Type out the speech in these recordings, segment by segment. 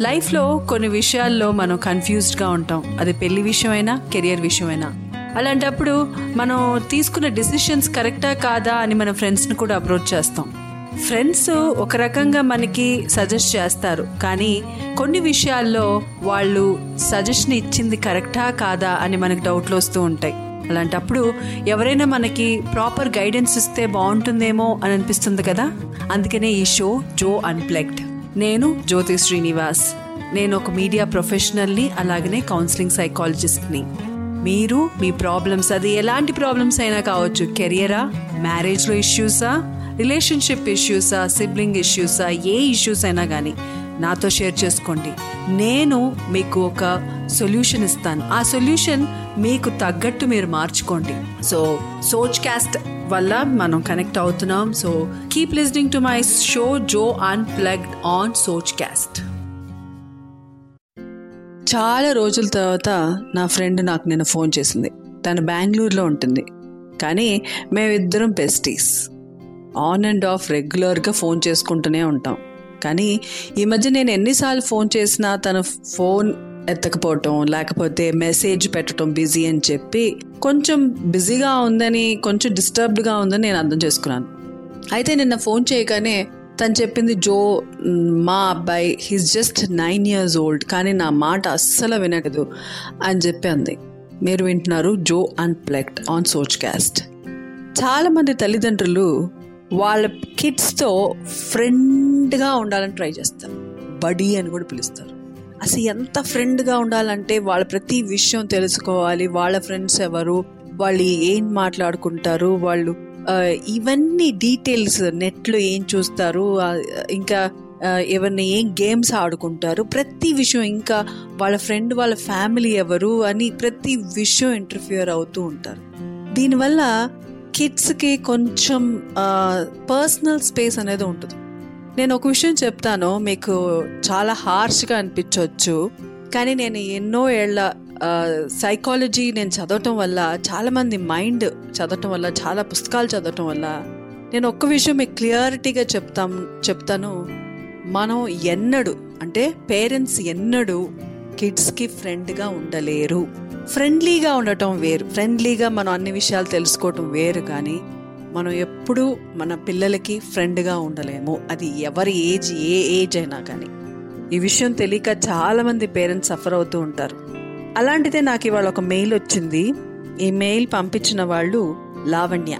లైఫ్లో కొన్ని విషయాల్లో మనం కన్ఫ్యూజ్డ్గా ఉంటాం. అది పెళ్ళి విషయమైనా కెరియర్ విషయమైనా. అలాంటప్పుడు మనం తీసుకున్న డిసిషన్స్ కరెక్టా కాదా అని మన ఫ్రెండ్స్ని కూడా అప్రోచ్ చేస్తాం. ఫ్రెండ్స్ ఒక రకంగా మనకి సజెస్ట్ చేస్తారు. కానీ కొన్ని విషయాల్లో వాళ్ళు సజెషన్ ఇచ్చింది కరెక్టా కాదా అని మనకు డౌట్లు వస్తూ ఉంటాయి. అలాంటప్పుడు ఎవరైనా మనకి ప్రాపర్ గైడెన్స్ ఇస్తే బాగుంటుందేమో అని అనిపిస్తుంది కదా? అందుకనే ఈ షో జో అన్ప్లెక్డ్ నేను జ్యోతి శ్రీనివాస్. నేను ఒక మీడియా ప్రొఫెషనల్ని అలాగనే కౌన్సిలింగ్ సైకాలజిస్ట్ని. మీరు మీ ప్రాబ్లమ్స్ అది ఎలాంటి ప్రాబ్లమ్స్ అయినా కావచ్చు కెరియరా మ్యారేజ్లో ఇష్యూసా రిలేషన్షిప్ ఇష్యూసా సిబ్లింగ్ ఇష్యూసా ఏ ఇష్యూస్ అయినా కానీ నాతో షేర్ చేసుకోండి. నేను మీకు ఒక సొల్యూషన్ ఇస్తాను. ఆ సొల్యూషన్ మీకు తగ్గట్టు మీరు మార్చుకోండి. సో సోచ్ క్యాస్ట్ వల్ల మనం కనెక్ట్ అవుతున్నాం. So keep listening to my show Jo unplugged on Soch cast చాలా రోజుల తర్వాత నా ఫ్రెండ్ నాకు నేను ఫోన్ చేసింది. తను బెంగళూరులో ఉంటుంది. కానీ మేమిద్దరం బెస్టీస్ ఆన్ అండ్ ఆఫ్ రెగ్యులర్గా ఫోన్ చేసుకుంటూనే ఉంటాం. కానీ ఈ మధ్య నేను ఎన్నిసార్లు ఫోన్ చేసినా తన ఫోన్ ఎత్తకపోవటం లేకపోతే మెసేజ్ పెట్టడం బిజీ అని చెప్పి కొంచెం బిజీగా ఉందని కొంచెం డిస్టర్బ్డ్గా ఉందని నేను అర్థం చేసుకున్నాను. అయితే నిన్న ఫోన్ చేయగానే తను చెప్పింది జో మా అబ్బాయి he's just nine years old కానీ నా మాట అస్సలు వినగదు అని చెప్పి అంది. మీరు వింటున్నారు జో అన్ప్లెక్ట్ ఆన్ సోచ్ క్యాస్ట్ చాలామంది తల్లిదండ్రులు వాళ్ళ కిడ్స్తో ఫ్రెండ్గా ఉండాలని ట్రై చేస్తారు. బడీ అని కూడా పిలుస్తారు. అసలు ఎంత ఫ్రెండ్గా ఉండాలంటే వాళ్ళ ప్రతి విషయం తెలుసుకోవాలి. వాళ్ళ ఫ్రెండ్స్ ఎవరు? వాళ్ళు ఏం మాట్లాడుకుంటారు? వాళ్ళు ఇవన్నీ డీటెయిల్స్ నెట్లో ఏం చూస్తారు? ఇంకా ఎవరిని ఏం గేమ్స్ ఆడుకుంటారు? ప్రతి విషయం ఇంకా వాళ్ళ ఫ్రెండ్ వాళ్ళ ఫ్యామిలీ ఎవరు? అని ప్రతి విషయం ఇంటర్ఫియర్ అవుతూ ఉంటారు. దీనివల్ల కిడ్స్కి కొంచెం పర్సనల్ స్పేస్ అనేది ఉంటుంది. నేను ఒక విషయం చెప్తాను. మీకు చాలా హార్ష్గా అనిపించవచ్చు కానీ నేను ఎన్నో ఏళ్ళ సైకాలజీ నేను చదవటం వల్ల చాలామంది మైండ్ చదవటం వల్ల చాలా పుస్తకాలు చదవటం వల్ల నేను ఒక్క విషయం మీకు క్లియారిటీగా చెప్తాం చెప్తాను. మనం ఎన్నడు అంటే పేరెంట్స్ ఎన్నడు కిడ్స్కి ఫ్రెండ్గా ఉండలేరు. ఫ్రెండ్లీగా ఉండటం వేరు. ఫ్రెండ్లీగా మనం అన్ని విషయాలు తెలుసుకోవటం వేరు కానీ మనం ఎప్పుడూ మన పిల్లలకి ఫ్రెండ్గా ఉండలేము. అది ఎవరి ఏజ్ ఏ ఏజ్ అయినా కానీ. ఈ విషయం తెలియక చాలామంది పేరెంట్స్ సఫర్ అవుతూ ఉంటారు. అలాంటిదే నాకు ఇవాళ ఒక మెయిల్ వచ్చింది. ఈ మెయిల్ పంపించిన వాళ్ళు లావణ్య.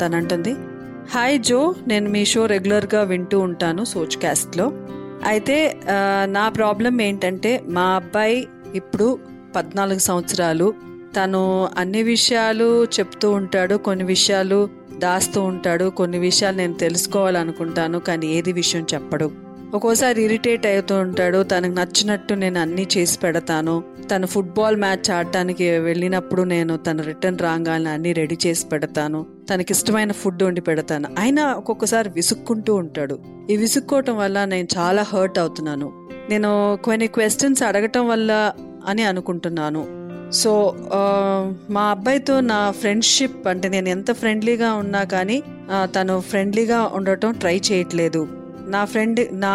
తను అంటుంది హాయ్ జో నేను మీ షో రెగ్యులర్గా వింటూ ఉంటాను సోచ్ క్యాస్ట్లో అయితే నా ప్రాబ్లం ఏంటంటే మా అబ్బాయి ఇప్పుడు పద్నాలుగు సంవత్సరాలు. తను అన్ని విషయాలు చెప్తూ ఉంటాడు కొన్ని విషయాలు దాస్తూ ఉంటాడు. కొన్ని విషయాలు నేను తెలుసుకోవాలనుకుంటాను కానీ ఏది విషయం చెప్పడు. ఒక్కోసారి ఇరిటేట్ అవుతూ ఉంటాడు. తనకు నచ్చినట్టు నేను అన్నీ చేసి పెడతాను. తను ఫుట్బాల్ మ్యాచ్ ఆడటానికి వెళ్ళినప్పుడు నేను తన రిటర్న్ రాగాలని అన్నీ రెడీ చేసి పెడతాను. తనకి ఇష్టమైన ఫుడ్ వండి పెడతాను. అయినా ఒక్కొక్కసారి విసుక్కుంటూ ఉంటాడు. ఈ విసుక్కోవటం వల్ల నేను చాలా హర్ట్ అవుతున్నాను. నేను కొన్ని క్వశ్చన్స్ అడగటం వల్ల అని అనుకుంటున్నాను. సో మా అబ్బాయితో నా ఫ్రెండ్షిప్ అంటే నేను ఎంత ఫ్రెండ్లీగా ఉన్నా కానీ తను ఫ్రెండ్లీగా ఉండటం ట్రై చేయట్లేదు. నా ఫ్రెండ్ నా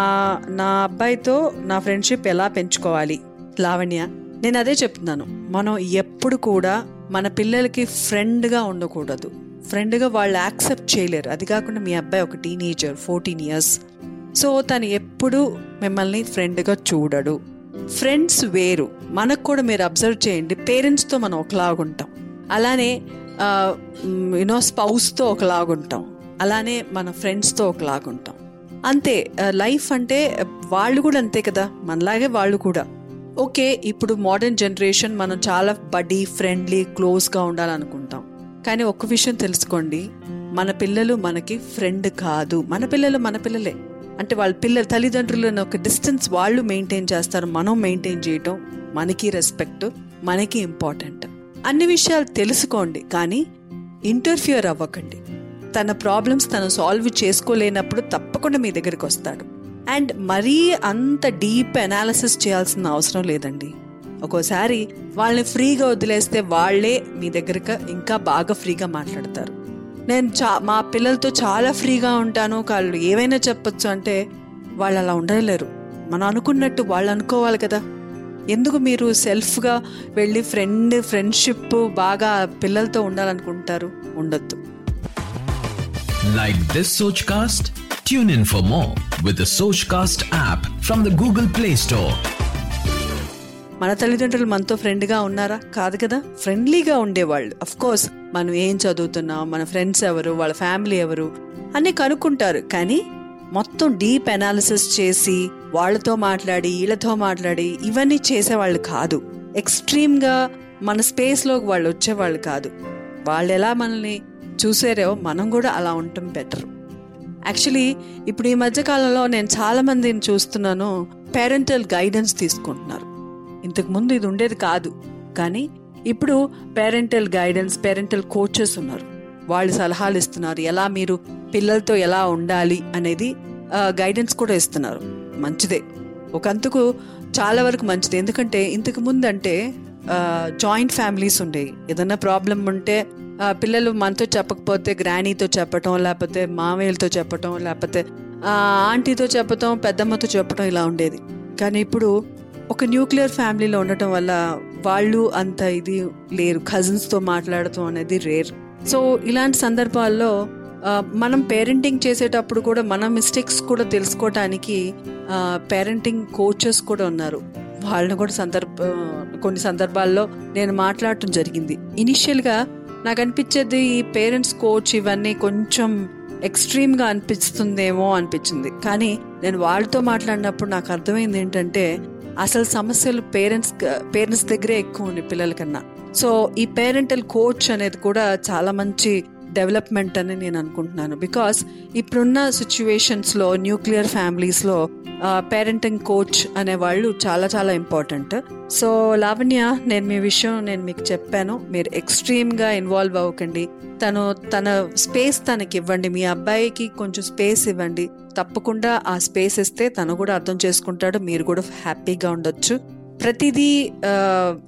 నా అబ్బాయితో నా ఫ్రెండ్షిప్ ఎలా పెంచుకోవాలి? లావణ్య నేను అదే చెప్తున్నాను. మనం ఎప్పుడు కూడా మన పిల్లలకి ఫ్రెండ్గా ఉండకూడదు. ఫ్రెండ్గా వాళ్ళు యాక్సెప్ట్ చేయలేరు. అది కాకుండా మీ అబ్బాయి ఒక టీనేజర్ ఫోర్టీన్ ఇయర్స్. సో తను ఎప్పుడు మిమ్మల్ని ఫ్రెండ్గా చూడడు. ఫ్రెండ్స్ వేరు. మనకు కూడా మీరు అబ్జర్వ్ చేయండి. పేరెంట్స్తో మనం ఒకలాగుంటాం అలానే యునో స్పౌస్తో ఒకలాగుంటాం అలానే మన ఫ్రెండ్స్తో ఒకలాగుంటాం అంతే లైఫ్ అంటే వాళ్ళు కూడా అంతే కదా. మనలాగే వాళ్ళు కూడా. ఓకే ఇప్పుడు మోడర్న్ జనరేషన్ మనం చాలా బడీ ఫ్రెండ్లీ క్లోజ్గా ఉండాలనుకుంటాం. కానీ ఒక్క విషయం తెలుసుకోండి. మన పిల్లలు మనకి ఫ్రెండ్ కాదు. మన పిల్లలు మన పిల్లలే. అంటే వాళ్ళ పిల్లల తల్లిదండ్రులను ఒక డిస్టెన్స్ వాళ్ళు మెయింటైన్ చేస్తారు మనం మెయింటైన్ చేయటం మనకి రెస్పెక్ట్ మనకి ఇంపార్టెంట్. అన్ని విషయాలు తెలుసుకోండి కానీ ఇంటర్ఫియర్ అవ్వకండి. తన ప్రాబ్లమ్స్ తను సాల్వ్ చేసుకోలేనప్పుడు తప్పకుండా మీ దగ్గరికి వస్తాడు. అండ్ మరీ అంత డీప్ అనాలిసిస్ చేయాల్సిన అవసరం లేదండి. ఒక్కోసారి వాళ్ళని ఫ్రీగా వదిలేస్తే వాళ్ళే మీ దగ్గరకు ఇంకా బాగా ఫ్రీగా మాట్లాడతారు. నేను చా మా పిల్లలతో చాలా ఫ్రీగా ఉంటాను. వాళ్ళు ఏవైనా చెప్పొచ్చు అంటే వాళ్ళు అలా ఉండలేరు. మనం అనుకున్నట్టు వాళ్ళు అనుకోవాలి కదా. ఎందుకు మీరు సెల్ఫ్గా వెళ్ళి ఫ్రెండ్ ఫ్రెండ్షిప్ బాగా పిల్లలతో ఉండాలనుకుంటారు? ఉండొద్దు. Like this Soch cast tune in for more with Soch cast app from the Google Play Store మన తల్లిదండ్రులు మనతో ఫ్రెండ్గా ఉన్నారా? కాదు కదా. ఫ్రెండ్లీగా ఉండేవాళ్ళు. అఫ్ కోర్స్ మనం ఏం చదువుతున్నాం? మన ఫ్రెండ్స్ ఎవరు? వాళ్ళ ఫ్యామిలీ ఎవరు? అని కనుక్కుంటారు. కానీ మొత్తం డీప్ అనాలిసిస్ చేసి వాళ్ళతో మాట్లాడి వీళ్ళతో మాట్లాడి ఇవన్నీ చేసేవాళ్ళు కాదు. ఎక్స్ట్రీమ్గా మన స్పేస్లోకి వాళ్ళు వచ్చేవాళ్ళు కాదు. వాళ్ళు ఎలా మనల్ని చూసారో మనం కూడా అలా ఉండటం బెటర్ యాక్చువల్లీ ఇప్పుడు ఈ మధ్యకాలంలో నేను చాలామందిని చూస్తున్నాను. పేరెంటల్ గైడెన్స్ తీసుకుంటున్నారు. ఇంతకు ముందు ఇది ఉండేది కాదు. కానీ ఇప్పుడు పేరెంటల్ గైడెన్స్ పేరెంటల్ కోచెస్ ఉన్నారు. వాళ్ళు సలహాలు ఇస్తున్నారు. ఎలా మీరు పిల్లలతో ఎలా ఉండాలి అనేది గైడెన్స్ కూడా ఇస్తున్నారు. మంచిదే. ఒకంతకు చాలా వరకు మంచిది. ఎందుకంటే ఇంతకు ముందు అంటే జాయింట్ ఫ్యామిలీస్ ఉండేవి ఏదైనా ప్రాబ్లం ఉంటే పిల్లలు మనతో చెప్పకపోతే గ్రానీతో చెప్పటం లేకపోతే మామయ్యలతో చెప్పటం లేకపోతే ఆంటీతో చెప్పటం పెద్దమ్మతో చెప్పటం ఇలా ఉండేది. కానీ ఇప్పుడు ఒక న్యూక్లియర్ ఫ్యామిలీలో ఉండటం వల్ల వాళ్ళు అంత ఇది లేరు. కజిన్స్తో మాట్లాడటం అనేది రేర్ సో ఇలాంటి సందర్భాల్లో మనం పేరెంటింగ్ చేసేటప్పుడు కూడా మన మిస్టేక్స్ కూడా తెలుసుకోవటానికి పేరెంటింగ్ కోచెస్ కూడా ఉన్నారు. వాళ్ళని కూడా సందర్భ కొన్ని సందర్భాల్లో నేను మాట్లాడటం జరిగింది. ఇనిషియల్గా నాకు అనిపించేది ఈ పేరెంట్స్ కోచ్ ఇవన్నీ కొంచెం ఎక్స్ట్రీమ్గా అనిపిస్తుందేమో అనిపించింది. కానీ నేను వాళ్ళతో మాట్లాడినప్పుడు నాకు అర్థమైంది ఏంటంటే అసలు సమస్యలు పేరెంట్స్ పేరెంట్స్ దగ్గరే ఎక్కువ ఉన్నాయి పిల్లల కన్నా. సో ఈ పేరెంటల్ కోచ్ అనేది కూడా చాలా మంచి డెవలప్మెంట్ అని నేను అనుకుంటున్నాను. బికాస్ ఇప్పుడున్న సిచ్యువేషన్స్లో న్యూక్లియర్ ఫ్యామిలీస్లో పేరెంటింగ్ కోచ్ అనే వాళ్ళు చాలా చాలా ఇంపార్టెంట్ సో లావణ్య నేను మీ విషయం నేను మీకు చెప్పాను. మీరు ఎక్స్ట్రీమ్గా ఇన్వాల్వ్ అవ్వకండి. తను తన స్పేస్ తనకి ఇవ్వండి. మీ అబ్బాయికి కొంచెం స్పేస్ ఇవ్వండి. తప్పకుండా ఆ స్పేస్ ఇస్తే తను కూడా అర్థం చేసుకుంటాడు. మీరు కూడా హ్యాపీగా ఉండొచ్చు. ప్రతిదీ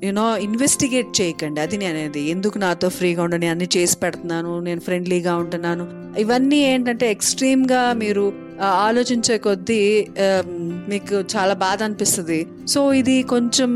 యూనో ఇన్వెస్టిగేట్ చేయకండి. అది నేను అనేది ఎందుకు నాతో ఫ్రీగా ఉండ? నేను అన్ని చేసి పెడుతున్నాను. నేను ఫ్రెండ్లీగా ఉంటున్నాను. ఇవన్నీ ఏంటంటే ఎక్స్ట్రీమ్గా మీరు ఆలోచించే కొద్దీ మీకు చాలా బాధ అనిపిస్తుంది. సో ఇది కొంచెం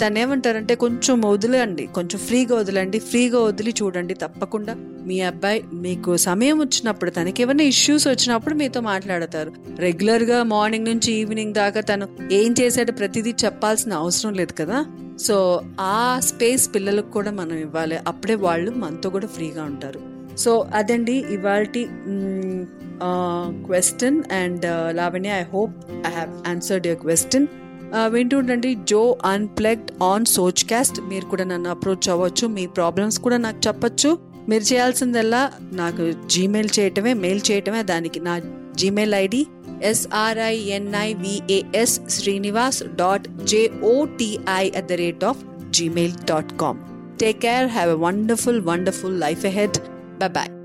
దాన్ని ఏమంటారంటే కొంచెం వదిలండి కొంచెం ఫ్రీగా వదిలండి ఫ్రీగా వదిలి చూడండి తప్పకుండా. మీ అబ్బాయి మీకు సమయం వచ్చినప్పుడు తనకి ఏమైనా ఇష్యూస్ వచ్చినప్పుడు మీతో మాట్లాడతారు. రెగ్యులర్గా మార్నింగ్ నుంచి ఈవినింగ్ దాకా తను ఏం చేశాడో ప్రతిదీ చెప్పాల్సిన అవసరం లేదు కదా. సో ఆ స్పేస్ పిల్లలకు కూడా మనం ఇవ్వాలి. అప్పుడే వాళ్ళు మనతో కూడా ఫ్రీగా ఉంటారు. సో అదండి ఇవాళ question and uh, Lavanya I hope I have answered your question వింటుండండి Jo unplugged on Soch cast మీరు కూడా నన్ను అప్రోచ్ అవ్వచ్చు. మీ ప్రాబ్లమ్స్ కూడా నాకు చెప్పచ్చు. మీరు చేయాల్సిందల్లా నాకు జీమెయిల్ చేయటమే మెయిల్ చేయటమే దానికి. నా Gmail ID SRINIVAS Srinivas dot J O T I at the rate of Gmail dot com take care have a wonderful wonderful life హెడ్ Bye bye.